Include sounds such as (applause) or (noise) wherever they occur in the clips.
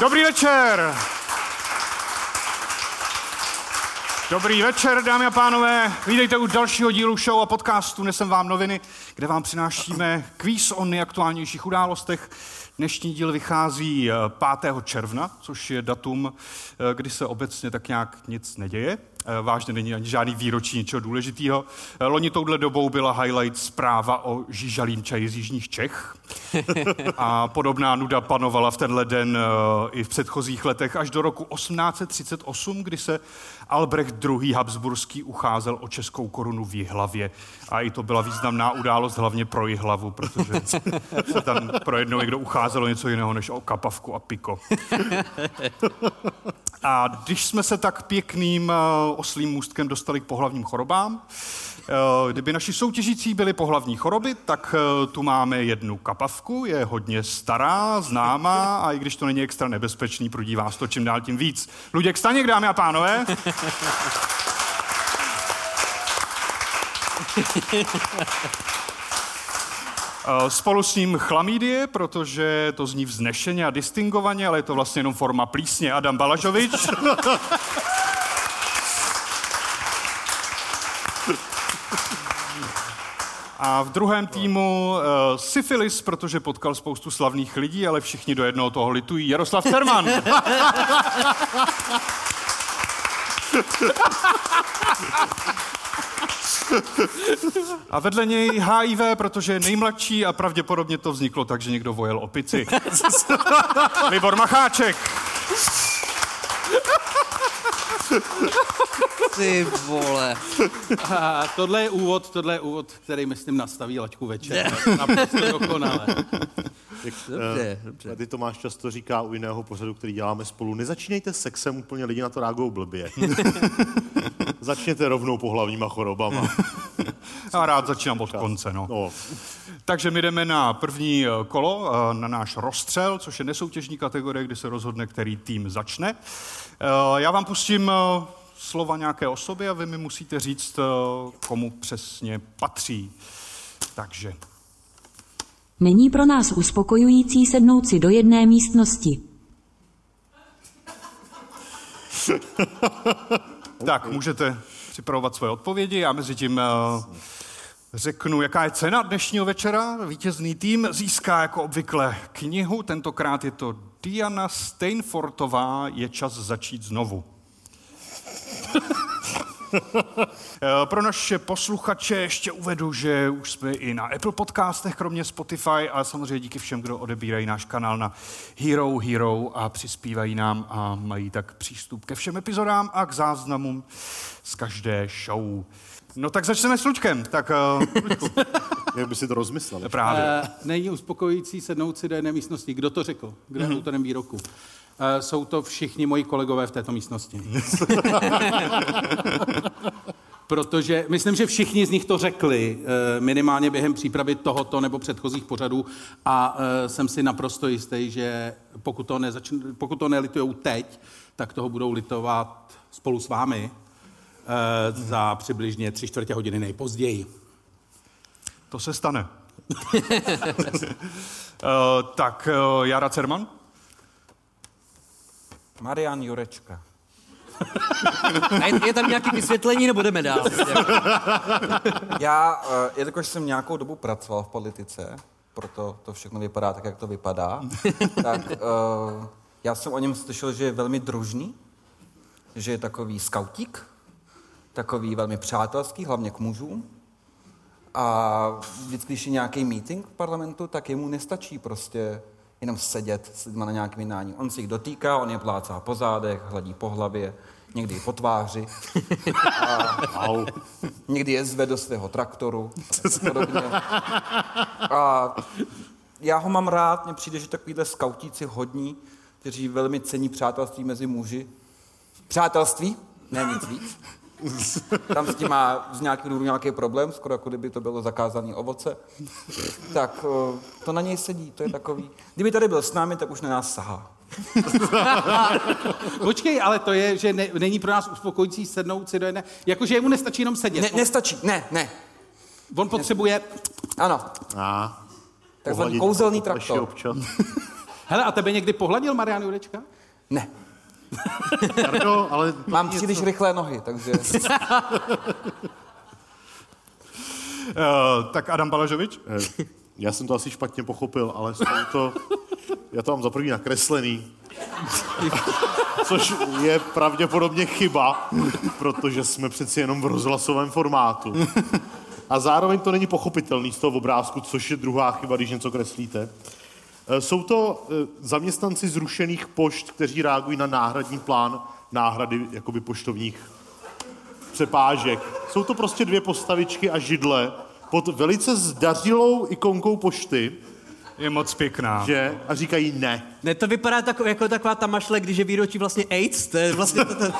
Dobrý večer. Dobrý večer, dámy a pánové. Vítejte u dalšího dílu show a podcastu Nesem vám noviny, kde vám přinášíme kvíz o nejaktuálnějších událostech. Dnešní díl vychází 5. Eh, června, což je datum, eh, kdy se obecně tak nějak nic neděje. Eh, vážně není ani žádný výročí něčeho důležitého. Eh, loni touhle dobou byla highlight zpráva o žížalým čaji z Jižních Čech. (laughs) A podobná nuda panovala v tenhle den eh, i v předchozích letech až do roku 1838, kdy se Albrecht II. Habsburský ucházel o českou korunu v Jihlavě. A i to byla významná událost hlavně pro Jihlavu, protože (laughs) se tam pro jednou někdo ucházelo něco jiného než o kapavku a piko. (laughs) A když jsme se tak pěkným oslým můstkem dostali k pohlavním chorobám. Eh, kdyby naši soutěžící byly pohlavní choroby, tak eh, tu máme jednu kapavku, je hodně stará, známá a i když to není extra nebezpečný, prudí vás to čím dál tím víc. Luděk Staněk, dámy a pánové. (laughs) Eh, spolu s ním chlamídie, protože to zní vznešeně a distingovaně, ale je to vlastně jenom forma plísně. Adam Balažovič. (laughs) A v druhém týmu uh, syfilis, protože potkal spoustu slavných lidí, ale všichni do jednoho toho litují. Jaroslav Terman. (laughs) A vedle něj HIV, protože je nejmladší a pravděpodobně to vzniklo tak, že někdo vojel opici. (laughs) Libor Macháček. Ty vole. A tohle je úvod, tohle je úvod, který myslím nastaví laťku večer. Naprosto dokonale. Dobře, dobře. Tady Tomáš často říká u jiného pořadu, který děláme spolu, nezačínejte sexem, úplně lidi na to reagují blbě. (laughs) Začněte rovnou pohlavníma chorobama. (laughs) Já rád začínám od konce, no. no. Takže my jdeme na první eh, kolo, eh, na náš rozstřel, což je nesoutěžní kategorie, kdy se rozhodne, který tým začne. Eh, já vám pustím slova nějaké osoby a vy mi musíte říct, komu přesně patří. Takže. Není pro nás uspokojující sednout si do jedné místnosti. (laughs) tak, můžete připravovat svoje odpovědi. Já mezi tím uh, řeknu, jaká je cena dnešního večera. Vítězný tým získá jako obvykle knihu. Tentokrát je to Diana Steinfortová. Je čas začít znovu. (laughs) Eh, (laughs) pro naše posluchače ještě uvedu, že už jsme i na Apple podcastech, kromě Spotify a samozřejmě díky všem, kdo odebírají náš kanál na Hero Hero a přispívají nám a mají tak přístup ke všem epizodám a k záznamům z každé show. No tak začneme s Luďkem. Tak, uh, (laughs) Jak by si to rozmyslel? Právě. Uh, není uspokojící sednout si do jedné místnosti. Kdo to řekl? Kdo je mm-hmm. autorem výroku? Uh, jsou to všichni moji kolegové v této místnosti. (laughs) Protože myslím, že všichni z nich to řekli, minimálně během přípravy tohoto nebo předchozích pořadů a jsem si naprosto jistý, že pokud to, nezačn, pokud to nelitujou teď, tak toho budou litovat spolu s vámi Eh, za přibližně tři čtvrtě hodiny nejpozději. To se stane. uh, (laughs) tak, uh, Jara Cerman? Marian Jurečka. (laughs) je tam nějaké vysvětlení, nebo jdeme dál? (laughs) Já, jelikož jsem nějakou dobu pracoval v politice, proto to všechno vypadá tak, jak to vypadá, (laughs) tak uh, já jsem o něm slyšel, že je velmi družný, že je takový skautík, takový velmi přátelský, hlavně k mužům. A vždycky, když je nějaký meeting v parlamentu, tak jemu nestačí prostě jenom sedět s lidmi na nějakém jednání. On si jich dotýká, on je plácá po zádech, hladí po hlavě, někdy i po tváři. A někdy je zve do svého traktoru. Podobně. A já ho mám rád, mně přijde, že takovýhle skautíci hodní, kteří velmi cení přátelství mezi muži. Přátelství, ne nic víc. (laughs) Tam s tím má z nějakého důvodu nějaký problém, skoro jako kdyby to bylo zakázané ovoce. Tak to na něj sedí, to je takový. Kdyby tady byl s námi, tak už na nás sahá. (laughs) Počkej, ale to je, že ne, není pro nás uspokojící sednout si do jedné... Jakože jemu nestačí jenom sedět. Ne, nestačí, ne, ne. On potřebuje... Ano. A. Takzvaný kouzelný traktor. (laughs) Hele, a tebe někdy pohladil Marian Jurečka? Ne, (laughs) Jardo, ale mám příliš rychlé nohy, takže... Uh, (laughs) tak Adam Balažovič? Eh, Já jsem to asi špatně pochopil, ale jsou to, já to mám za první nakreslený. (laughs) Což je pravděpodobně chyba, protože jsme přeci jenom v rozhlasovém formátu. A zároveň to není pochopitelný z toho obrázku, což je druhá chyba, když něco kreslíte. Eh, Jsou to eh, zaměstnanci zrušených pošt, kteří reagují na náhradní plán náhrady jakoby poštovních přepážek. Jsou to prostě dvě postavičky a židle pod velice zdařilou ikonkou pošty, Je moc pěkná. že? A říkají ne. Ne, to vypadá tako, jako taková ta mašle, když je výročí vlastně AIDS, to je vlastně to, to, (laughs)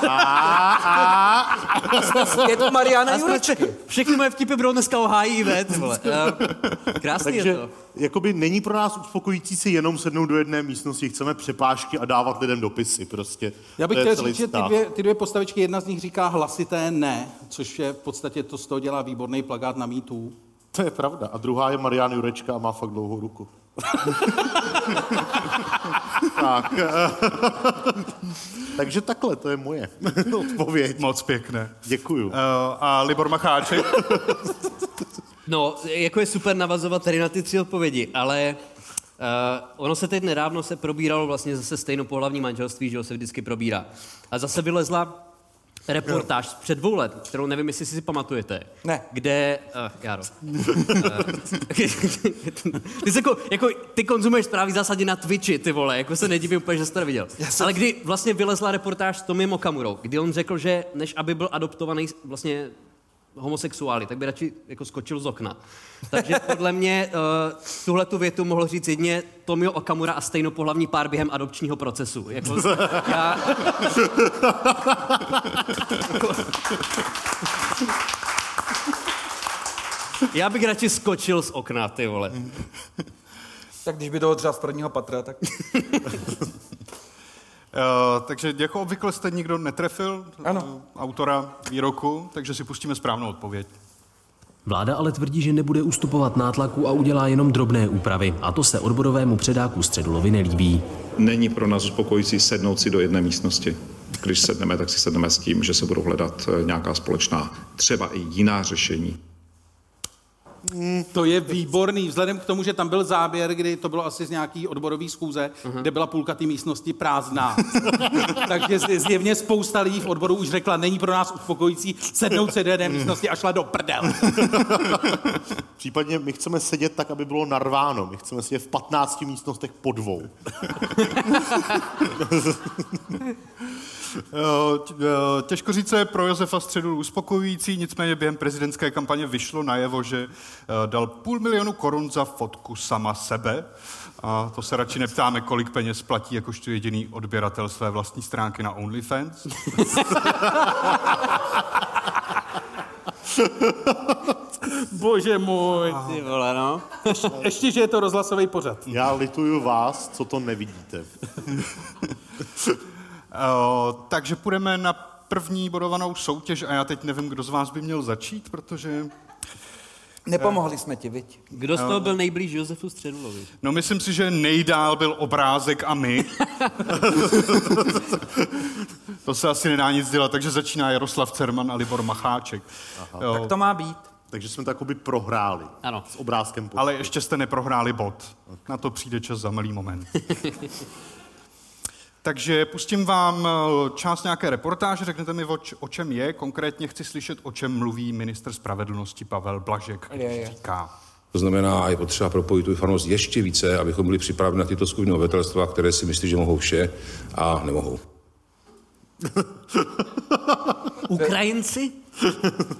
Je to Mariana Jurečky. vše- všechny moje vtipy budou dneska o HIV, ty vole. Eh, Krásný je Takže to. jakoby není pro nás uspokojící si jenom sednout do jedné místnosti, chceme přepážky a dávat lidem dopisy prostě. Já bych je chtěl říct, že ty dvě, ty dvě postavičky, jedna z nich říká hlasité ne, což je v podstatě to z toho dělá výborný plagát na mýtu. To je pravda. A druhá je Marian Jurečka a má fakt dlouhou ruku. Tak. (laughs) Takže takhle, to je moje (laughs) odpověď. Moc pěkné. Děkuju. Uh, a Libor Macháček? (laughs) No, jako je super navazovat tady na ty tři odpovědi, ale uh, ono se teď nedávno se probíralo vlastně zase stejnopohlavní manželství, že jo, se vždycky probírá. A zase vylezla reportáž z před dvou let, kterou nevím, jestli si si pamatujete. Ne. Kde, uh, Jaro. (laughs) ty, se, jako, jako, ty konzumuješ zprávy zásadě na Twitchi, ty vole, jako se nedivím úplně, že jsi to neviděl. Ale kdy vlastně vylezla reportáž s Tomiem Okamurou, kdy on řekl, že než aby byl adoptovaný vlastně homosexuály, tak by radši jako skočil z okna. Takže podle mě uh, tuhle tu větu mohl říct jedně Tomio Okamura a stejnopohlavní pár během adopčního procesu. Jako, já, já bych radši skočil z okna, ty vole. Tak když by toho třeba z prvního patra, tak... Uh, takže jako obvykle jste nikdo netrefil Ano. uh, autora výroku, takže si pustíme správnou odpověď. Vláda ale tvrdí, že nebude ustupovat nátlaku a udělá jenom drobné úpravy. A to se odborovému předáku Středulovi nelíbí. Není pro nás uspokojící sednout si do jedné místnosti. Když sedneme, tak si sedneme s tím, že se budou hledat eh, nějaká společná, třeba i jiná řešení. To je výborný, vzhledem k tomu, že tam byl záběr, kdy to bylo asi z nějaký odborový schůze, uh-huh. kde byla půlka té místnosti prázdná. (laughs) Takže zjevně spousta lidí v odboru už řekla, není pro nás uspokojící sednout se do jedné místnosti a šla do prdel. (laughs) Případně my chceme sedět tak, aby bylo narváno. My chceme sedět v 15 místnostech po dvou. (laughs) T- uh, Těžko říct, co je pro Josefa Středu uspokojující, nicméně během prezidentské kampaně vyšlo najevo, že uh, dal půl milionu korun za fotku sama sebe. A to se radši neptáme, kolik peněz platí jakožto jediný odběratel své vlastní stránky na OnlyFans. (laughs) Bože můj. Ty vole, no. (laughs) Ještě, že je to rozhlasový pořad. Já lituju vás, co to nevidíte. (laughs) Uh, takže půjdeme na první bodovanou soutěž a já teď nevím, kdo z vás by měl začít, protože... Nepomohli jsme ti, viď? Kdo z toho byl nejblíž Josefu Středulovi? No myslím si, že nejdál byl obrázek a my. (laughs) to se asi nedá nic dělat, takže začíná Jaroslav Cerman a Libor Macháček. Jo, Tak to má být. Takže jsme to jakoby prohráli. Ano. S obrázkem pod. Ale ještě jste neprohráli bod. Na to přijde čas za malý moment. (laughs) Takže pustím vám eh, část nějaké reportáže, řeknete mi, o, čem je. Konkrétně chci slyšet, o čem mluví minister spravedlnosti Pavel Blažek, když Je, je. říká. To znamená, je potřeba propojit tu farnost ještě více, abychom byli připraveni na tyto skupiny obyvatelstva, které si myslí, že mohou vše a nemohou. (laughs) Ukrajinci?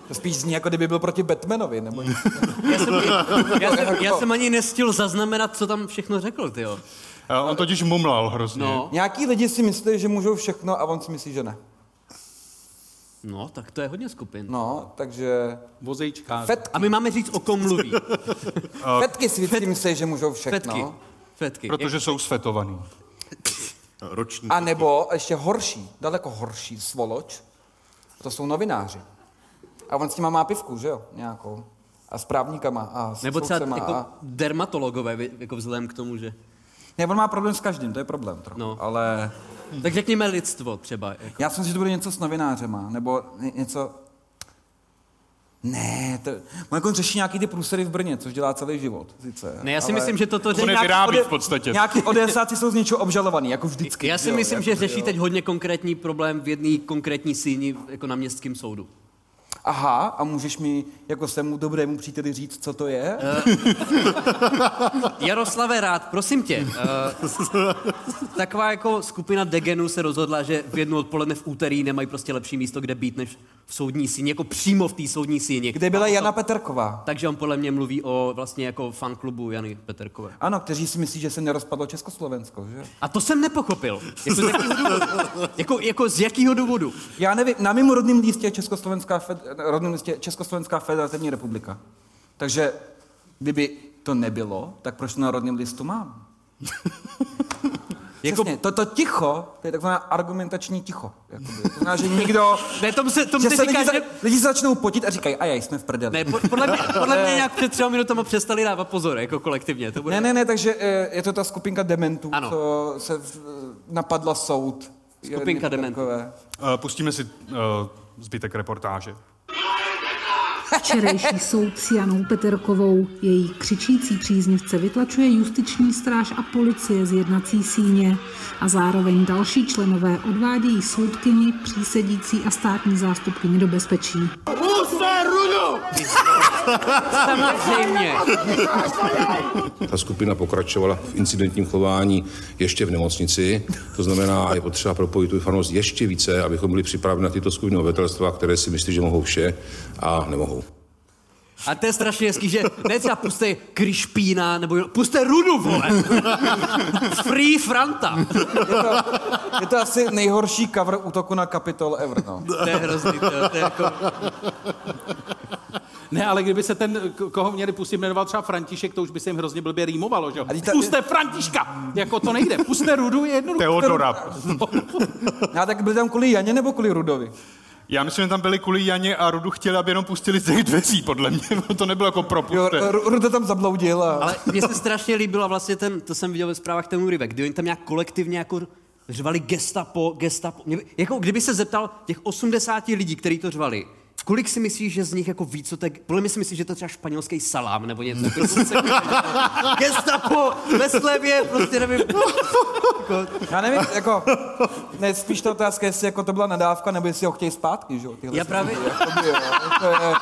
To spíš zní, jako kdyby byl proti Batmanovi, nebo... (laughs) Já jsem, (laughs) já, jsem, já jsem ani nestihl zaznamenat, co tam všechno řekl, ty jo. Eh, On totiž mumlal hrozně. No, Nějaký lidi si myslí, že můžou všechno a on si myslí, že ne. no, tak to je hodně skupin. No, takže... Vozejčka. Fet, A my máme říct, o kom mluví. (laughs) fetky si vždycky myslí, že můžou všechno. Fetky. Fetky. Protože jsou svetovaný. Roční. A nebo ještě horší, daleko horší svoloč, to jsou novináři. A on s nima má pivku, že jo, nějakou. A s právníkama a s Nebo třeba jako a... dermatologové, jako vzhledem k tomu, že... Ne, on má problém s každým, to je problém trochu. No. Ale Tak řekněme lidstvo třeba. Jako. já si myslím, že to bude něco s novinářema, nebo ně- něco... Ne, to... On jako řeší nějaký ty průsery v Brně, což dělá celý život, sice. Ne, já si myslím, že toto řeší... vyrábí ode- v podstatě. Nějaký odesáci jsou z něčeho obžalovaný, jako vždycky. Já si jo, myslím, jako, že řeší jo. teď hodně konkrétní problém v jedné konkrétní síni jako na městském soudu. Aha, a můžeš mi jako svému dobrému příteli říct, co to je? (laughs) Jaroslave Rád, prosím tě, uh, taková jako skupina degenů se rozhodla, že v jednu odpoledne v úterý nemají prostě lepší místo, kde být, než v soudní síni, jako přímo v té soudní síni. Kde byla Jana Peterková? Takže on podle mě mluví o vlastně jako fanklubu Jany Peterkové. Ano, kteří si myslí, že se nerozpadlo Československo, že? A to jsem nepochopil. Jako z jakého důvodu? Jako, jako z jakého důvodu? Já nevím, na mém rodném lístě je Československá, fed, rodném je Československá federativní republika. Takže kdyby to nebylo, tak proč to na rodném listu mám? (laughs) Jako- Přesně, to, to ticho, to je takzvané argumentační ticho. Jakoby. To znamená, že nikdo... (laughs) Ne, tomu se, tomu že se říká, lidi, že... za, lidi se začnou potit a říkají, a já jsme v prdeli. Ne, po- podle mě, (laughs) podle mě nějak před třema minutama přestali dávat pozor, jako kolektivně. To bude... Ne, ne, ne, takže eh, je to ta skupinka dementů, Ano. co se v, napadla soud. Skupinka dementů. Uh, pustíme si uh, zbytek reportáže. Včerejší soud s Janou Peterkovou, její křičící příznivce vytlačuje justiční stráž a policie z jednací síně a zároveň další členové odvádějí soudkyni, přísedící a státní zástupkyni do bezpečí. Samozřejmě. Ta skupina pokračovala v incidentním chování ještě v nemocnici. To znamená, je potřeba propojit tu farnost ještě více, abychom byli připraveni na tyto skupiny obyvatelstva, které si myslí, že mohou vše a nemohou. A to je strašně hezký, že ne třeba puste Krišpína, nebo puste Rudu, vole. Free Franta. Je to, je to asi nejhorší cover útoku na Capitol ever, no. To je hrozný, to, je- to je jako... Ne, ale kdyby se ten, koho měli pustit, jmenoval třeba František, to už by se jim hrozně blbě rýmovalo, že jo? Ta- Puste Františka! Jako to nejde. Puste Rudu je jednoduché. Teodora. (laughs) Já tak byli tam kvůli Janě nebo kvůli Rudovi? Já myslím, že tam byli kvůli Janě a Rudu chtěli, aby jenom pustili z těch dveří, podle mě. (laughs) to nebylo jako Jo, propuste. Ru- Ruda tam zabloudil a... Ale mně se strašně líbilo vlastně ten, to jsem viděl ve zprávách ten úryvek, kdy oni tam nějak kolektivně jako řvali gestapo, gestapo. Mě, jako kdyby se zeptal těch 80 lidí, kteří to řvali, kolik si myslíš, že z nich jako ví, co to je, podle mě si myslíš, že to je třeba španělský salám, nebo něco. Jako, to se- gestapo, ve slevě, prostě nevím. Jako, (laughs) Já nevím, jako, ne, spíš ta otázka, jestli jako to byla nadávka, nebo jestli ho chtějí zpátky, že jo? Já právě- lidi, jakoby, jo, to je...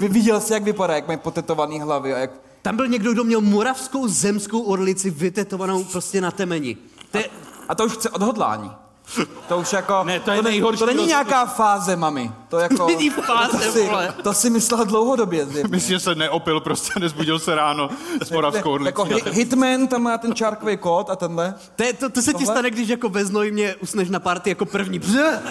Vy viděl jsi, jak vypadá, jak mají potetovaný hlavy a jak... tam byl někdo, kdo měl moravskou zemskou orlici vytetovanou prostě na temeni. To je, A to už chce odhodlání. To už jako... Ne, to je ne- nejhorší To není rozhodnutí. nějaká fáze, mami. To jako... není fáze, to si, vole. to si myslel dlouhodobě. zjevně. Myslím, že se neopil, prostě nezbudil se ráno s moravskou orlicí. Jako hi- hitman tam má ten čárkový kód a tenhle. To, je, to, to se ti Tohle? stane, když jako ve mě usneš na party jako první. Bře!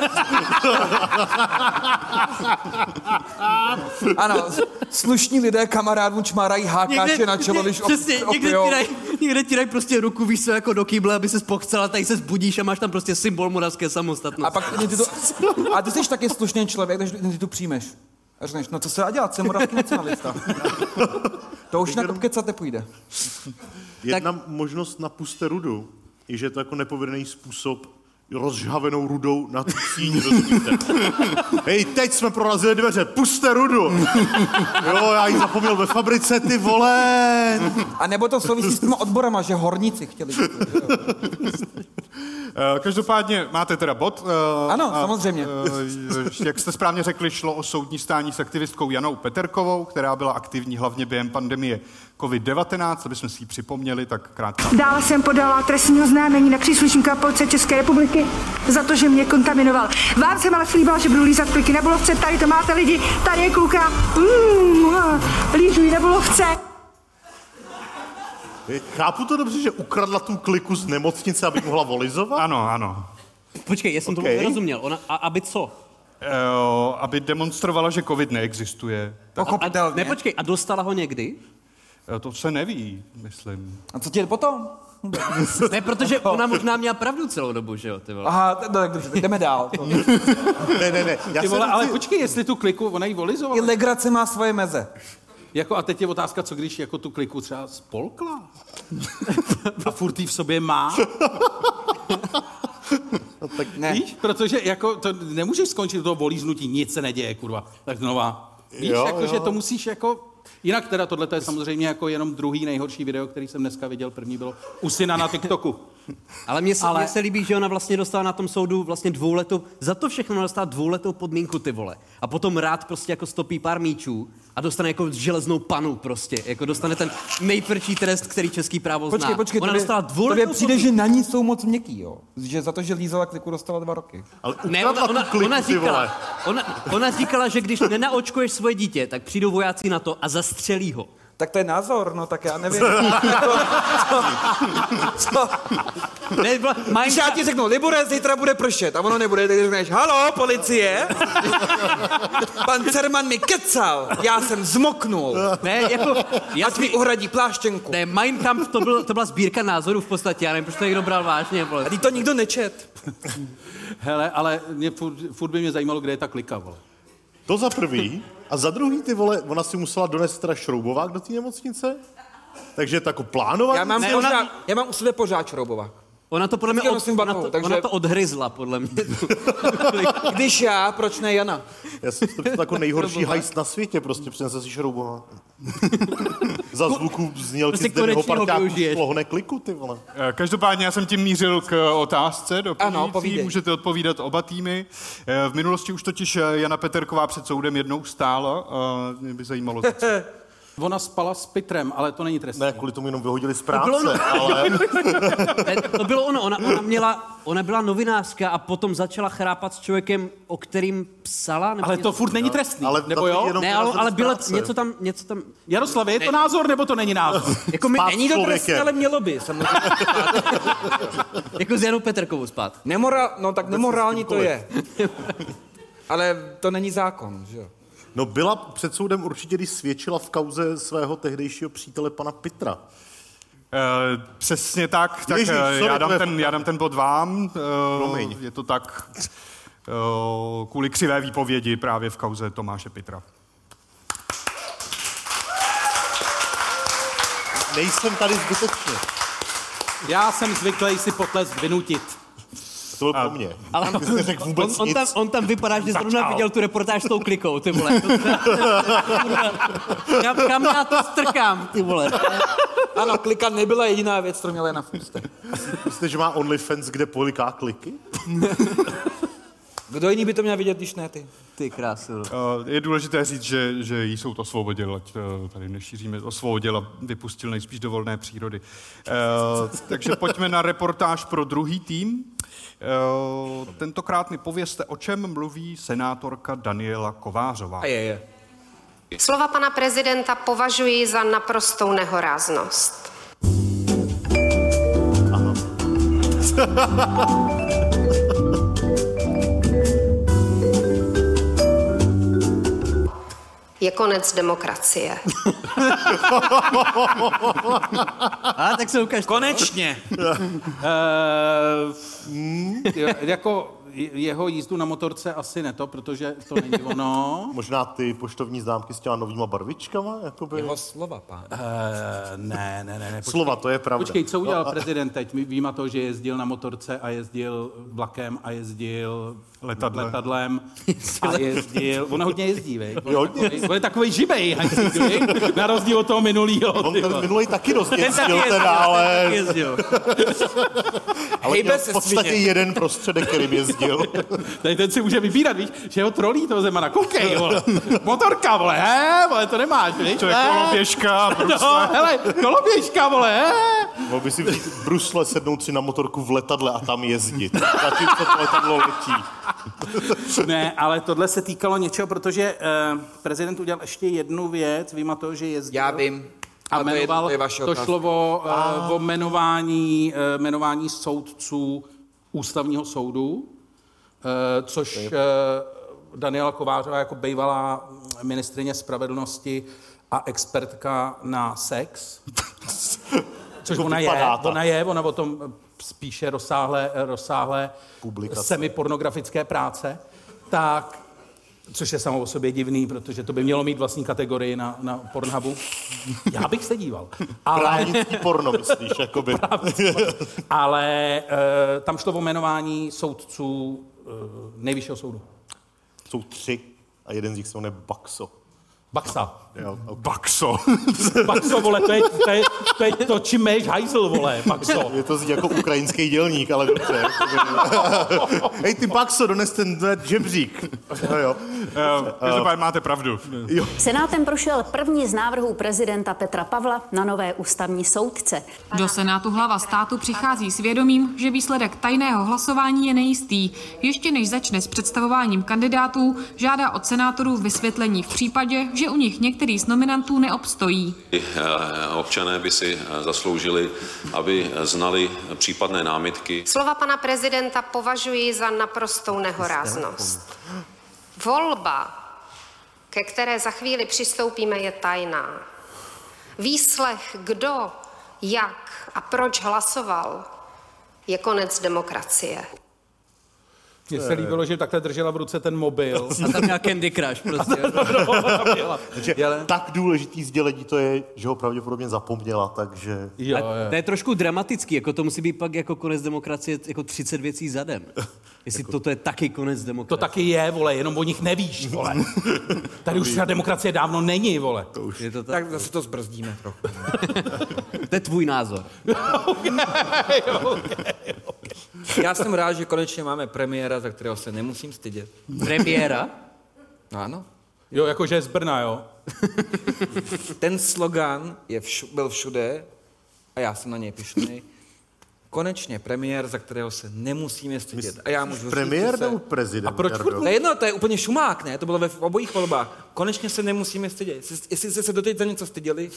Ano, slušní lidé kamarádům čmárají hákáče na čelo, když op- přesně, někde opijou. ti, dají, někde ti dají prostě ruku, víš co, jako do kýble, aby se pochcel a tady se zbudíš a máš tam prostě symbol moravské samostatnosti. A pak ty to, a ty jsi taky slušný člověk, takže ty tu přijmeš. A řekneš, no co se dá dělat, jsem moravský nacionalista. (laughs) To už na kecat nepůjde. Jedna tak... možnost na puste rudu je, že je to jako nepovedený způsob rozžhavenou rudou na tu síň, rozumíte? (laughs) Hej, teď jsme prorazili dveře, puste rudu! (laughs) Jo, já ji zapomněl ve fabrice, ty vole! A nebo to souvisí s těma odborama, že horníci chtěli. Eh, Každopádně máte teda bod. eh, Ano, a, samozřejmě. eh, Jak jste správně řekli, šlo o soudní stání s aktivistkou Janou Peterkovou, která byla aktivní hlavně během pandemie COVID-19, aby jsme si ji připomněli, tak krátká. Dále jsem podala trestní oznámení na příslušníka policie České republiky za to, že mě kontaminoval. Vám jsem ale slíbila, že budu lízat kliky na bolovce. Tady to máte lidi, tady je kluka. Mm, lížují na bolovce. Chápu to dobře, že ukradla tu kliku z nemocnice, aby mohla volizovat? Ano, ano. Počkej, já jsem Ok. tomu nerozuměl. Ona, a aby co? Eh, aby demonstrovala, že COVID neexistuje. Tak, A, Pochopitelně. ne, počkej, a dostala ho někdy? eh, to se neví, myslím. A co ti je potom? (laughs) Ne, protože ona možná měla pravdu celou dobu, že jo, ty vole. Aha, no, tak dobře, tak jdeme dál. To- (laughs) Ne, ne, ne. Já Ty jsem vole, ale počkej, jestli tu kliku, ona jí I volizovala. legrace má svoje meze. Jako a teď je otázka, co když jako tu kliku třeba spolkla? (laughs) a furt v sobě má? (laughs) No, tak ne. Víš? Protože jako to nemůžeš skončit do toho volíznutí, nic se neděje, kurva. Tak znova. Víš, Jo, jako, jo. že to musíš jako... Jinak teda tohle je samozřejmě jako jenom druhý nejhorší video, který jsem dneska viděl. První bylo u syna na TikToku. (laughs) Ale mně se, Ale- mně se líbí, že ona vlastně dostala na tom soudu vlastně dvouletou, za to všechno ona dostala dvouletou podmínku, ty vole. A potom rád prostě jako stopí pár míčů a dostane jako železnou panu prostě. Jako dostane ten nejtvrdší trest, který český právo zná. Počkej, počkej, ona tobě, dostala tobě dvouletou přijde, podmínku. že na ní jsou moc měkký, jo? Že za to, že lízala kliku, dostala dva roky. Ale Ne, ona, ona, kliku, ona, říkala, ona, ona říkala, že když nenaočkuješ svoje dítě, tak přijdou vojáci na to a zastřelí ho. Tak to je názor, no tak já nevím. (laughs) co, co? Ne, byla, Když já ti řeknu, Libore, zítra bude pršet a ono nebude, tak řekneš, halo, policie, (laughs) pan Cerman mi kecal, já jsem zmoknul. ne, jako, Ať mi uhradí pláštěnku. ne, Mein Kampf to, byl, to byla sbírka názorů v podstatě, já nevím, proč to někdo bral vážně. Vole. A ty to nikdo nečet. Hele, ale mě furt, furt by mě zajímalo, kde je ta klika, vole. To za prvý. A za druhý, ty vole, ona si musela donést teda šroubovák do té nemocnice? Takže tak jako plánovat? Já mám, Ne, ona- já mám u sebe pořád šroubovák. Ona to podle mě od, ona, to, takže- ona to odhryzla, podle mě. (laughs) Když já, proč ne Jana? Já jsem to jako (laughs) nejhorší hajst na světě, prostě přinese si šroubovák. (laughs) za zvuku znělky Prostě z denního konečně ho parťáku šlohne kliku, ty vole. Eh, Každopádně já jsem tím mířil k otázce doplňující. Ano, povídej. Můžete odpovídat oba týmy. Eh, V minulosti už totiž eh, Jana Peterková před soudem jednou stála. a Mě by zajímalo. Ona spala s Pitrem, ale to není trestné. Ne, kvůli tomu jenom vyhodili z bylo práce, ono. ale (laughs) Ne, to bylo ono, ona, ona, měla, ona byla novinářka a potom začala chrápat s člověkem, o kterým psala. Nebo Ale něco- to furt není trestný, ale nebo jo? Ne, ale, ale bylo něco tam, něco tam, Jaroslave, je to názor, nebo to není názor? (laughs) jako Spát není to trestné, ale mělo by, samozřejmě. (laughs) jako s Janou Peterkovou spát. Nemorál, no tak nemorální to je. Ale to není zákon, že jo? No byla před soudem určitě, když svědčila v kauze svého tehdejšího přítele pana Pitra. Eh, Přesně tak, tak Ježíš, eh, sorry, já, to dám ten, já dám ten bod vám. Eh, Promiň. Je to tak eh, kvůli křivé výpovědi právě v kauze Tomáše Pitra. Nejsem tady zbytečně. Já jsem zvyklý si potlesk vynutit. To byl pro mě. Ale Ty jsi neřekl on, vůbec on, nic. tam, on tam vypadá, že zrovna Začal. viděl tu reportáž s tou klikou, ty vole. (laughs) kam, kam já to strkám, ty vole. Ano, klika nebyla jediná věc, kterou měla v ústech. Myslíte, že má OnlyFans, kde poliká kliky? (laughs) Kdo jiný by to měl vidět, když ne ty? Ty krásu. no. Eh, Je důležité říct, že, že jí soud osvobodil, ať eh, tady nešíříme, osvobodil a vypustil nejspíš do volné přírody. Eh, takže pojďme na reportáž pro druhý tým. Eh, Tentokrát mi povězte, o čem mluví senátorka Daniela Kovářová. A je, je. Slova pana prezidenta považuji za naprostou nehoráznost. (laughs) Je konec demokracie. (laughs) A tak se ukáž. Konečně. Uh, (laughs) jako je- jeho jízdu na motorce asi ne to, protože to není ono. (laughs) Možná ty poštovní známky s těma novýma barvičkama? Jakoby? Jeho slova, pán. Uh, ne, ne, ne, ne. Počkej, Slova, to je pravda. počkej, co udělal No, a- prezident teď? My Víme to, že jezdil na motorce a jezdil vlakem a jezdil Letadlem. letadlem (laughs) a jezdil, on hodně jezdí, vej. On, hodně on je takový žibej, hajzík, vej, na rozdíl od toho minulýho. On ten minulý taky dost Ten taky jezdil, jezdil, teda, ten ale, taky jezdil. (laughs) ale Hejbe v podstatě svině. jeden prostředek, kterým jezdil. (laughs) Tady ten si může vybírat, víš, že ho trolí toho Zemana. Koukej, vole. Motorka, vole, he, vole, to nemáš, víš? To je koloběžka, No, hele, koloběžka, vole, he. Mohl by si vzít v Brusle, sednout si na motorku v letadle a tam jezdit. Zatímco to letadlo letí. Ne, ale tohle se týkalo něčeho, protože uh, prezident udělal ještě jednu věc, víme to, že jezdil. Já vím. A Ale to je, jmenoval, to je vaše to šlo o, uh, o jmenování, uh, jmenování soudců ústavního soudu, uh, což uh, Daniela Kovářová jako bývalá ministrině spravedlnosti a expertka na sex, (laughs) což ona je, ona je, ona o tom spíše rozsáhlé, rozsáhlé Publikace. semipornografické práce, tak Což je samo o sobě divný, protože to by mělo mít vlastní kategorii na, na Pornhubu. Já bych se díval. (laughs) Ale, Právnický porno, myslíš, jakoby. (laughs) ale e, tam šlo o jmenování soudců e, nejvyššího soudu. Jsou tři a jeden z nich se jmenuje Baxo. Baxa. Jo, okay. Baxo. (laughs) Baxo, vole, to je, to je, to, je to čím méš hajzl, vole, Baxo. Je to jako ukrajinský dělník, ale dobře. (laughs) Hej, ty Baxo, dones ten žebřík. No jo. Eh, Každopádně máte pravdu. jo. Senátem prošel první z návrhů prezidenta Petra Pavla na nové ústavní soudce. Do Senátu hlava státu přichází s vědomím, že výsledek tajného hlasování je nejistý. Ještě než začne s představováním kandidátů, žádá od senátorů vysvětlení v případě, že u nich některý z nominantů neobstojí. Eh, Občané by si eh, zasloužili, aby znali případné námitky. Slova pana prezidenta považuji za naprostou nehoráznost. Volba, ke které za chvíli přistoupíme, je tajná. Výslech, kdo, jak a proč hlasoval, je konec demokracie. Mně se líbilo, že takhle držela v ruce ten mobil. A tam měla Candy Crush prostě. (laughs) (laughs) Takže tak důležitý sdělení to je, že ho pravděpodobně zapomněla, takže... A to je trošku dramatický, jako to musí být pak jako konec demokracie jako 30 věcí zadem. (laughs) Jestli toto je taky konec demokracie. To taky je, vole, jenom o nich nevíš, vole. Tady už ta demokracie dávno není, vole. To už. Je to tak? Tak zase to zbrzdíme trochu. To je tvůj názor. Já jsem rád, že konečně máme premiéra, za kterého se nemusím stydět. Premiéra? No ano. Jo, jakože z Brna, jo. (laughs) Ten slogan je všu, byl všude a já jsem na něj pišný. Konečně premiér, za kterého se nemusíme stydět. A já můžu říct, Premiér se... nebo prezident? A proč furt- To je jedno, to je úplně šumák, ne? To bylo ve obojích volbách. Konečně se nemusíme stydět. Jestli, jestli jste se doteď za něco styděli,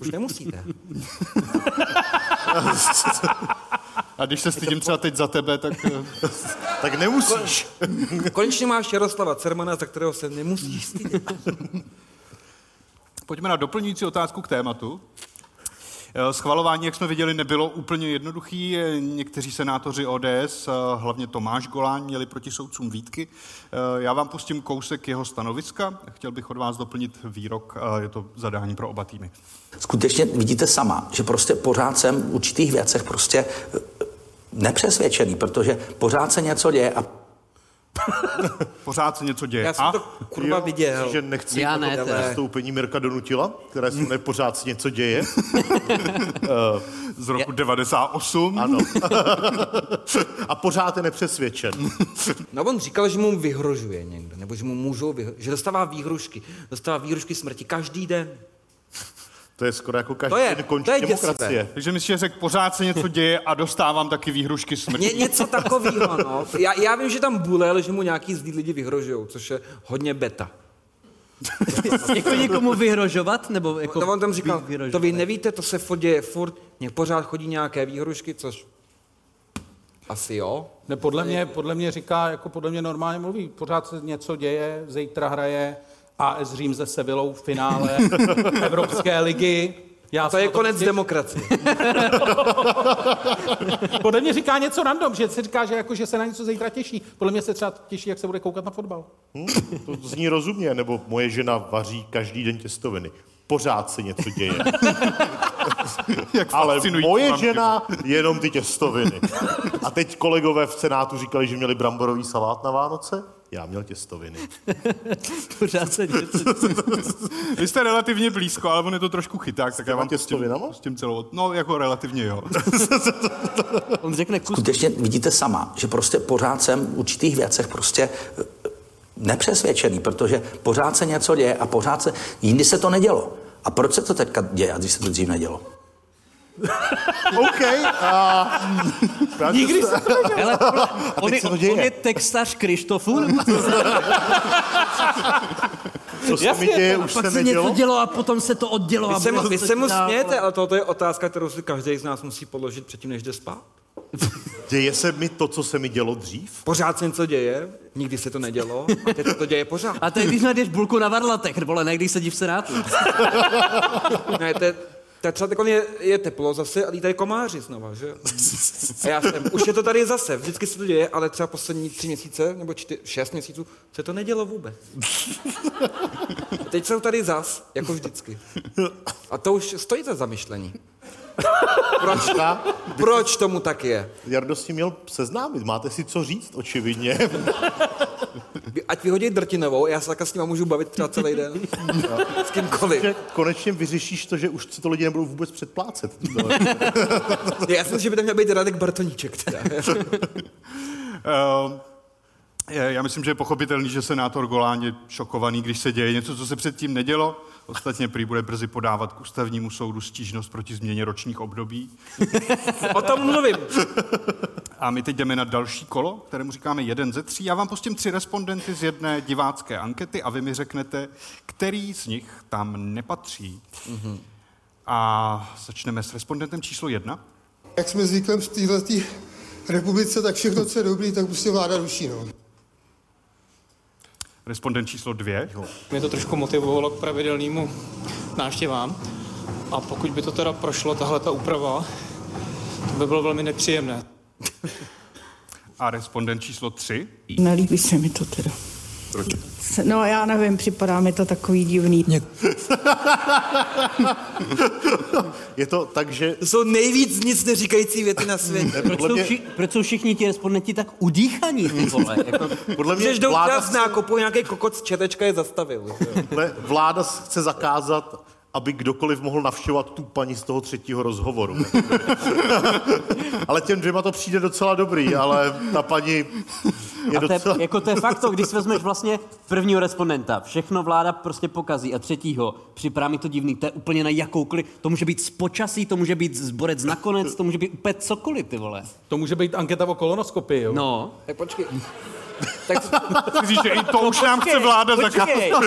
už nemusíte. (laughs) A když se stydím třeba teď za tebe, tak... eh, (laughs) Tak nemusíš. Konečně máš Jaroslava Cermana, za kterého se nemusíš stydět. (laughs) Pojďme na doplňující otázku k tématu. Eh, Schvalování, jak jsme viděli, nebylo úplně jednoduchý. Eh, Někteří senátoři ODS, hlavně Tomáš Golán, měli proti soudcům výtky. Eh, Já vám pustím kousek jeho stanoviska. Chtěl bych od vás doplnit výrok. Je to zadání pro oba týmy. skutečně vidíte sama, že prostě pořád jsem v určitých věcech prostě nepřesvědčený, protože pořád se něco děje a (laughs) Pořád se něco děje. Já jsem A to kurva viděl. Že nechci Já jako ne, to vystoupení Mirka Donutila, které se mne pořád se něco děje. (laughs) z roku 98. Ano. (laughs) A pořád je nepřesvědčen. No on říkal, že mu vyhrožuje někdo, nebo že mu můžou vyhrožovat, že dostává výhrušky. Dostává výhrušky smrti každý den. To je skoro jako každý To je- den končí to je demokracie. děsivé. Takže myslíš, že řekl, pořád se něco děje a dostávám taky výhrušky smrti. Ně, něco takového, no. Já, já vím, že tam bulel, že mu nějaký zlí lidi vyhrožují, což je hodně beta. (laughs) Jako někomu vyhrožovat? Nebo jako No on tam říkal, vy- vyhrožovat? to vy nevíte, to se furt děje furt, mě pořád chodí nějaké výhrušky, což asi jo. Ne, podle mě, podle mě říká, jako podle mě normálně mluví. Pořád se něco děje, zítra hraje AS Řím se Sevillou v finále (laughs) Evropské ligy. Já To je konec těším. demokracie. (laughs) Podle mě říká něco random, že se říká, že, jako, že se na něco zítra těší. Podle mě se třeba těší, jak se bude koukat na fotbal. Hm? To zní rozumně, nebo moje žena vaří každý den těstoviny. Pořád se něco děje. (laughs) Jak Ale moje mám žena jenom ty těstoviny. A teď kolegové v Senátu říkali, že měli bramborový salát na Vánoce. Já měl těstoviny. (laughs) Pořád se něco... (laughs) Vy jste relativně blízko, ale on je to trošku chyták, tak já vám těstovinama? pustím celou... No, jako relativně jo. (laughs) On řekne kus... skutečně vidíte sama, že prostě pořád jsem v určitých věcech prostě eh, nepřesvědčený, protože pořád se něco děje a pořád se, jindy se to nedělo. A proč se to teďka děje, a když se to dřív nedělo? (laughs) OK. A... Nikdy se to. Hele, on, teď je, se to děje. on je textař Krištofu? nebo co? Se mi děje, už Pak se se něco nedělo? dělo a potom se to oddělo. Vy a se, mu, vy se se mu dál. smějete, ale tohle je otázka, kterou si každý z nás musí položit předtím, než jde spát. (laughs) Děje se mi to, co se mi dělo dřív? Pořád se něco děje, nikdy se to nedělo, a teď se to děje pořád. A to je, když najdeš bulku na varlatech, vole, ne když sedí v Senátu. Ne, to je, tak třeba teď je, je teplo zase a lítají komáři znova, že? (laughs) A já jsem, už je to tady zase, vždycky se to děje, ale třeba poslední tři měsíce, nebo čtyři, šest měsíců, se to nedělo vůbec. A (laughs) teď jsou tady zas, jako vždycky. A to už stojí za zamyšlení. Proč, proč tomu tak je? Jardo s tím měl seznámit, máte si co říct, očividně. Ať vyhodí drtinovou, já se takhle s ním můžu bavit třeba celý den. S kýmkoliv. Že konečně vyřešíš to, že už si to lidi nebudou vůbec předplácet. já si myslím, že by tam měl být Radek Bartoníček. Teda. Uh, já myslím, že je pochopitelný, že senátor Golán je šokovaný, když se děje něco, co se předtím nedělo. Ostatně prý bude brzy podávat k ústavnímu soudu stížnost proti změně ročních období. o tom mluvím. (laughs) A my teď jdeme na další kolo, kterému říkáme jeden ze tří. Já vám pustím tři respondenty z jedné divácké ankety a vy mi řeknete, který z nich tam nepatří. Mm-hmm. A začneme s respondentem číslo jedna. Jak jsme zvyklí v této republice, tak všechno, co je dobrý, tak prostě vláda ruší. No. Respondent číslo dvě. Mě to trošku motivovalo k pravidelnému návštěvám. A pokud by to teda prošlo, tahle ta úprava, to by bylo velmi nepříjemné. (laughs) A respondent číslo tři. Nelíbí se mi to teda. Proč? No já nevím, připadá mi to takový divný. (laughs) Je to tak, že... To jsou nejvíc nic neříkající věty na světě. Proč, jsou, vši, proč jsou všichni ti respondenti tak udýchaní, ty (laughs) vole? Jako... Podle mě Když jdou vláda z nákupu, nějaký kokot z četečka je zastavil. Vláda chce zakázat, aby kdokoliv mohl navštěvovat tu paní z toho třetího rozhovoru. (laughs) ale těm dvěma to přijde docela dobrý, ale ta paní je A to je, docela... jako to je fakt to, když vezmeš vlastně prvního respondenta, všechno vláda prostě pokazí a třetího, připadá mi to divný, to je úplně na jakoukoliv, to může být z počasí, to může být zborec nakonec, to může být úplně cokoliv, ty vole. To může být anketa o kolonoskopii, jo? No. Tak počkej. (laughs) Tak Myslíš, že i to už nám chce vláda zakázat?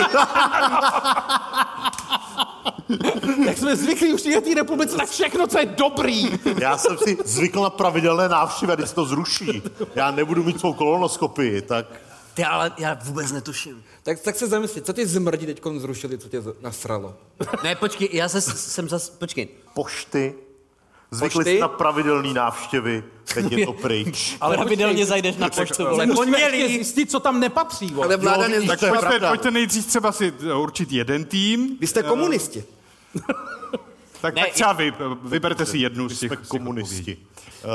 (laughs) (laughs) Jak jsme zvyklí už v té republice, tak všechno, co je dobrý. (laughs) Já jsem si zvykl na pravidelné návštěvy, když se to zruší, já nebudu mít svou kolonoskopii, tak... Ty ale já vůbec netuším. Tak, tak se zamysli, co ty zmrdí teď zrušili, co tě nasralo? Ne, počkej, já se, jsem zas, počkej. Pošty, zvykli Pošty? si na pravidelné návštěvy, teď je to pryč. (laughs) Ale Pravidelně zajdeš na poštu, Pondělí. ještě zjistit, co tam nepatří. Vole. Ale vláda Jo. Tak pojďte, pravda. pojďte nejdřív třeba si určit jeden tým. Vy jste komunisti. (laughs) Tak, Ne, tak třeba vy, vyberte si jednu z těch, komunisti.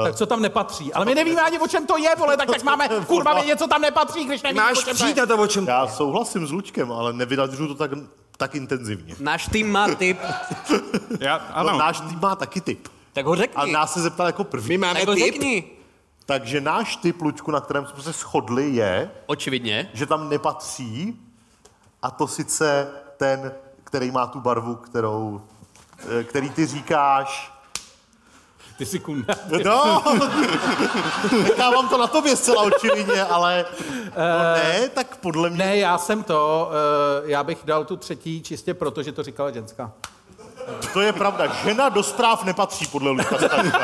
Tak co tam nepatří. Ale my nevíme ani, o čem to je, vole, tak tak máme (laughs) kurva vědět, co tam nepatří, když nevíme, o Máš čem to je. to, o čem... Já souhlasím s Lučkem, ale nevydadřu to tak, tak intenzivně. Náš tým má typ, (laughs) Já, Ano. ano, Náš tým má taky typ. tak ho A řekni. nás se zeptal jako první. My máme Tak ho typ. řekni. Takže náš typ, Lučku, na kterém jsme se shodli, je, Očividně. že tam nepatří, a to sice ten, který má tu barvu, kterou, eh, který ty říkáš. Ty si kunda. No, nechávám to na tobě zcela očividně, ale no ne, tak podle mě... Ne, já jsem to, uh, já bych dal tu třetí čistě proto, že to říkala ženská. To je pravda, žena do zpráv nepatří podle Staňka.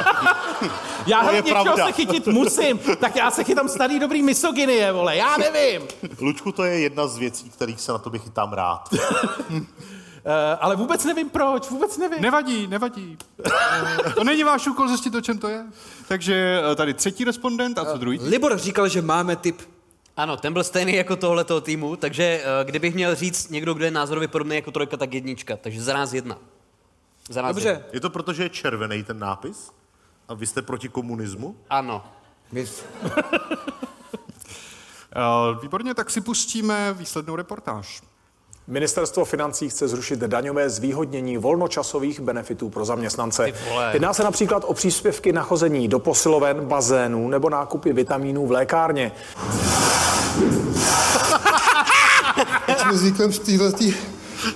Já To je hlavně něčeho pravda. se chytit musím, tak já se chytám starý dobrý misogynie, vole, já nevím. Lučku, to je jedna z věcí, kterých se na tobě chytám rád. (laughs) Uh, ale vůbec nevím proč, vůbec nevím. nevadí, nevadí. Eh, to není váš úkol zjistit, o čem to je. Takže eh, tady třetí respondent a co druhý? Libor říkal, že máme typ. Ano, ten byl stejný jako tohletoho týmu, takže eh, kdybych měl říct někdo, kdo je názorově podobný jako trojka, tak jednička. Takže za nás jedna. Za nás Dobře. Jedna. Je to proto, že je červený ten nápis? A vy jste proti komunismu? Ano. (laughs) Eh, Výborně, tak si pustíme výslednou reportáž. Ministerstvo financí chce zrušit daňové zvýhodnění volnočasových benefitů pro zaměstnance. Jedná se například o příspěvky na chození do posiloven, bazénů nebo nákupy vitamínů v lékárně. (laughs) Jsme zvyklí v této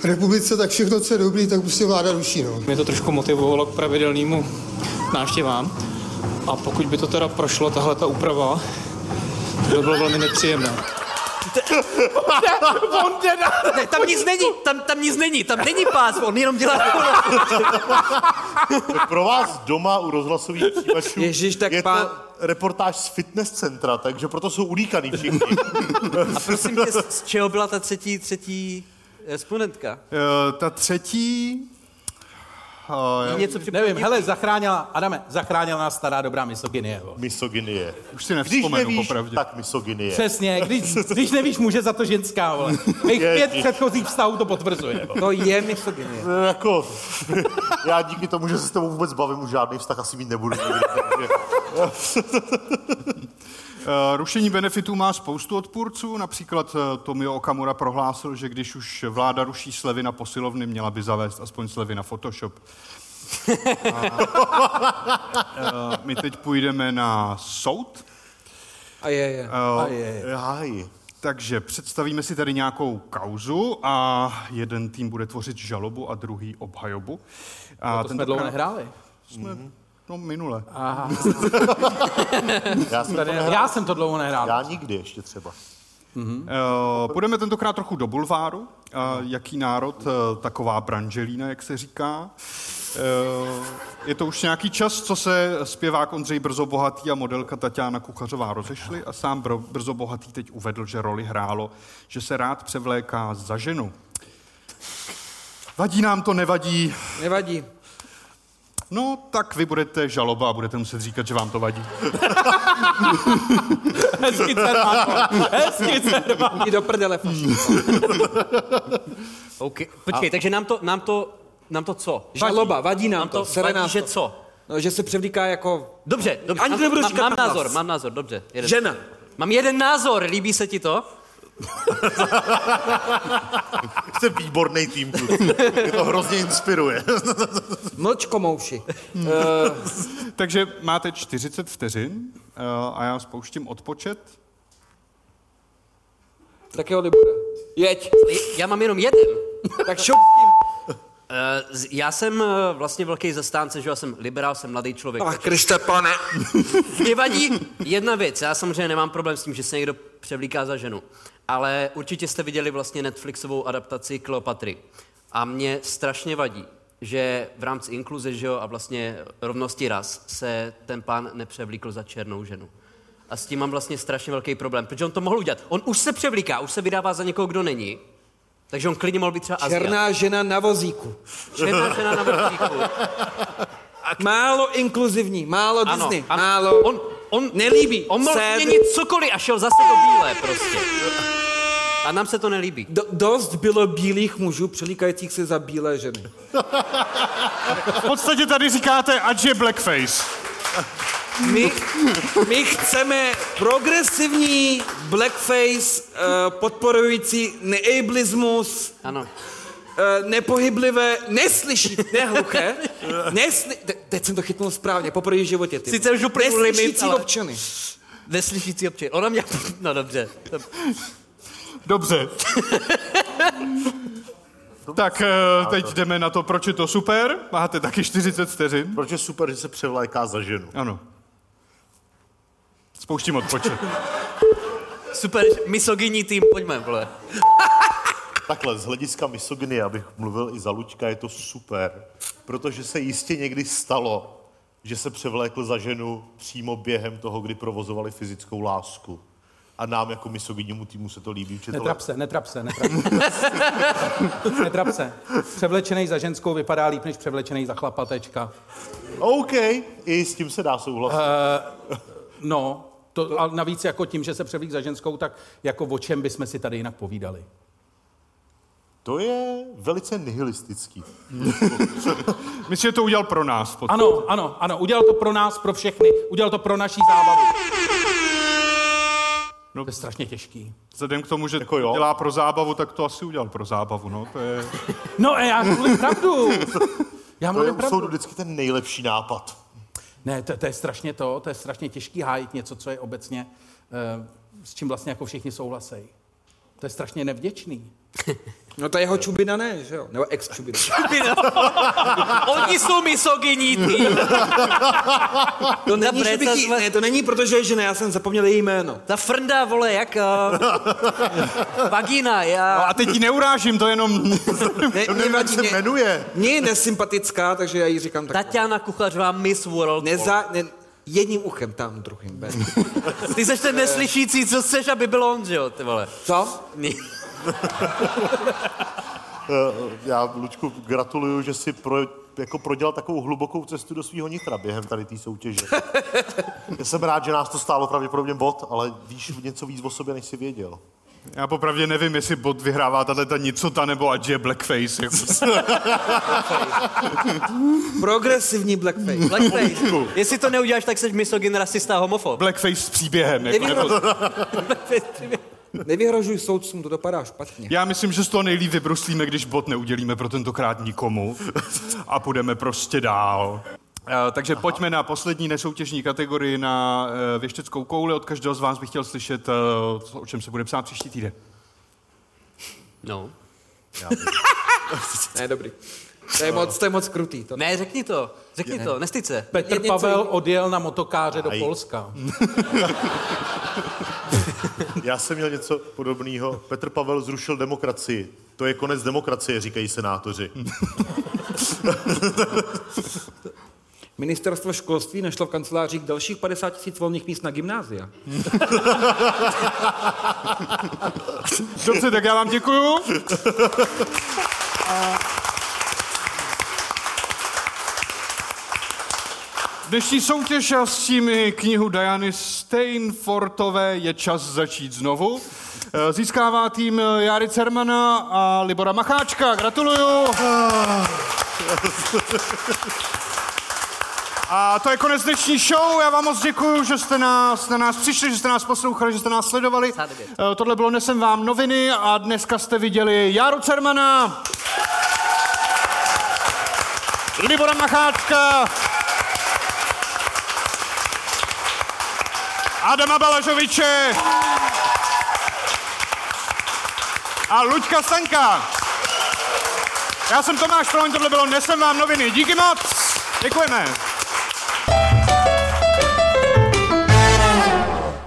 republice, tak všechno, co je dobrý, tak prostě vláda ruší. No. Mě to trošku motivovalo k pravidelnému návštěvám. A pokud by to teda prošlo, tahle ta úprava, to by bylo velmi nepříjemné. (laughs) On jde na... Ne, tam nic není, tam, tam nic není, tam není pás, on jenom dělá Pro vás doma u rozhlasových přijímačů tak je pán- to reportáž z fitness centra, takže proto jsou udýchaný všichni. A prosím tě, z čeho byla ta třetí, třetí respondentka? Eh, Ta třetí... Uh, Něco Nevím, hele, zachránila, Adame, zachránila nás stará dobrá misogynie. vole. Misogynie. Už si Když nevzpomenu, nevíš, popravdě. tak misogynie. Přesně, když, (laughs) když nevíš, může za to ženská, vole. Mých pět Ježiš. předchozích vztahů to potvrzuje. vole. To je misogynie. No, jako, (laughs) já díky tomu, že se s tebou vůbec bavím, už žádný vztah asi mít nebudu. nikdy, (laughs) takže- rušení benefitů má spoustu odpůrců, například uh, Tomio Okamura prohlásil, že když už vláda ruší slevy na posilovny, měla by zavést aspoň slevy na Photoshop. A, uh, my teď půjdeme na soud. A je, je. A je, je. Takže představíme si tady nějakou kauzu a jeden tým bude tvořit žalobu a druhý obhajobu. A No to jsme dlouho nehráli. Jsme, no minule. Aha. (laughs) Já jsem, to Tady- nehrál. já jsem to dlouho nehrál. Já nikdy ještě třeba. Uh, půjdeme tentokrát trochu do bulváru. Uh, jaký národ, uh, taková branželína, jak se říká. Uh, je to už nějaký čas, co se zpěvák Ondřej Brzo Bohatý a modelka Tatiana Kuchařová rozešli a sám Bro- Brzo Bohatý teď uvedl, že roli hrálo, že se rád převléká za ženu. Vadí nám to, nevadí. Nevadí. No, tak vy budete žaloba a budete muset říkat, že vám to vadí. Hezky. Hezky. Jdi do prdele, faši. (laughs) Okay. Počkej, A- takže nám to, nám to, nám to co? Žaloba, vadí nám, nám to, to vadí, nás že to. co? No, že se převlíká jako... Dobře, dobře. Ani mám, to nebudu říkat mám názor, mám názor, dobře. Jeden. Žena. Mám jeden názor, líbí se ti to? (laughs) Jste výborný tým, kluci. Mě to hrozně inspiruje. (laughs) Mlč komouši. (laughs) Takže máte 40 vteřin uh, a já spouštím odpočet. Tak jo, Libore. Jeď. Já mám jenom jeden. Tak šup Uh, já jsem uh, vlastně velký zastánce, že já jsem liberál, jsem mladý člověk. Ach, Kriste, pane. Mě vadí jedna věc, já samozřejmě nemám problém s tím, že se někdo převlíká za ženu, ale určitě jste viděli vlastně Netflixovou adaptaci Kleopatry. A mě strašně vadí, že v rámci inkluze že jo, a vlastně rovnosti ras se ten pán nepřevlíkl za černou ženu. A s tím mám vlastně strašně velký problém, protože on to mohl udělat. On už se převlíká, už se vydává za někoho, kdo není, takže on klidně mohl být třeba Aziat. Černá žena na vozíku. Černá žena na vozíku. (laughs) Málo inkluzivní, málo Ano, Disney, ano. málo... On, on, Nelíbí On mohl se- změnit cokoliv a šel zase do bílé prostě. A nám se to nelíbí. Do, dost bylo bílých mužů přelíkajících se za bílé ženy. V podstatě tady říkáte, ať je blackface. My, my chceme progresivní blackface, uh, podporující neablismus, ano. Uh, nepohyblivé, neslyší, nehluché, (laughs) nesli, te, teď jsem to chytnul správně, poprvé v životě. Ty. Sice už uplynul limit, Neslyšící ale- občany. Neslyšící občan. Ona mě... (laughs) No dobře. Dobře. tak eh, teď jdeme na to, proč je to super. Máte taky 40 vteřin. Proč je super, že se převléká za ženu? Ano. Spouštím odpočet. Super, misogyní tým, pojďme, vole. Takhle, z hlediska misogynie, abych mluvil i za Lučka, je to super, protože se jistě někdy stalo, že se převlékl za ženu přímo během toho, kdy provozovali fyzickou lásku. A nám jako misogynímu týmu se to líbí. Že to Netrap se, netrap se, netrap se. (laughs) netrap se. Převlečený za ženskou vypadá líp, než převlečený za chlapatečka. OK, i s tím se dá souhlasit. Uh, no, to, a navíc jako tím, že se převlík za ženskou, tak jako o čem bychom si tady jinak povídali. To je velice nihilistický. (laughs) Myslím, že to udělal pro nás. Pod... Ano, ano, ano, udělal to pro nás, pro všechny, udělal to pro naší zábavu. No, to je strašně těžký. Vzhledem k tomu, že Jako to dělá pro zábavu, tak to asi udělal pro zábavu. No, to je... (laughs) No a já mluvím pravdu. Já To je mluvím pravdu. vždycky ten nejlepší nápad. Ne, to, to je strašně to, to je strašně těžký hájit něco, co je obecně, uh, s čím vlastně jako všichni souhlasejí. To je strašně nevděčný. (laughs) No to jeho čubina ne, že jo? Nebo ex-čubina. (laughs) Oni jsou misogyní tým. To není, že bych to jí, ne, to není, protože je žena, já jsem zapomněl její jméno. Ta frnda, vole, jak... Uh, (laughs) vagina, já... No a teď ji neurážím, to jenom... Ne, nevím, jak se jmenuje. Mně je nesympatická, takže já jí říkám tak. Tatiana Kuchařová Miss World. Neza, ne, jedním uchem tam, druhým bez. Ty seš ten neslyšící, co chceš, aby byl on, že jo, ty vole. Co? (laughs) Já, Lučku, gratuluju, že si pro, jako prodělal takovou hlubokou cestu do svého nitra během tady té soutěže. (laughs) Já jsem rád, že nás to stálo pravděpodobně bod, ale víš něco víc o sobě, než jsi věděl. Já popravdě nevím, jestli bot vyhrává tahle ta nicota nebo ať je blackface. Jako. (laughs) Progresivní blackface. Blackface. Jestli to neuděláš, tak jsi misogyn, rasista a homofob. Blackface s příběhem. Jako, nebo... Nevyhrožuj soudcům, to dopadá špatně. Já myslím, že z toho nejlíp vybruslíme, když bot neudělíme pro tentokrát nikomu a půjdeme prostě dál. Eh, Takže Aha. pojďme na poslední nesoutěžní kategorii na eh, věšteckou kouli. Od každého z vás bych chtěl slyšet, eh, co- o čem se bude psát příští týden. No. (laughs) ne, dobrý. To je, moc, to je moc krutý. To... Ne, řekni to. Řekni Ne. to, nestyď se. Petr Pavel odjel na motokáře do Aj. Polska. (laughs) (laughs) Já jsem měl něco podobného. Petr Pavel zrušil demokracii. To je konec demokracie, říkají senátoři. (laughs) Ministerstvo školství našlo v kancelářích dalších 50 tisíc volných míst na gymnázia. Dobře, tak já vám děkuju. (laughs) Dnešní soutěž a s tím knihu Diany Steinfortové je čas začít znovu. Eh, Získává tým Jary Cermana a Libora Macháčka. Gratuluju. A to je konec dnešní show. Já vám moc děkuji, že jste nás, na nás přišli, že jste nás poslouchali, že jste nás sledovali. Eh, Tohle bylo Nesem vám noviny a dneska jste viděli Járu Cermana, Libora Macháčka, Adama Balažoviče a Luďka Staňka. Já jsem Tomáš Proň, tohle bylo Nesem vám noviny. Díky moc. Děkujeme.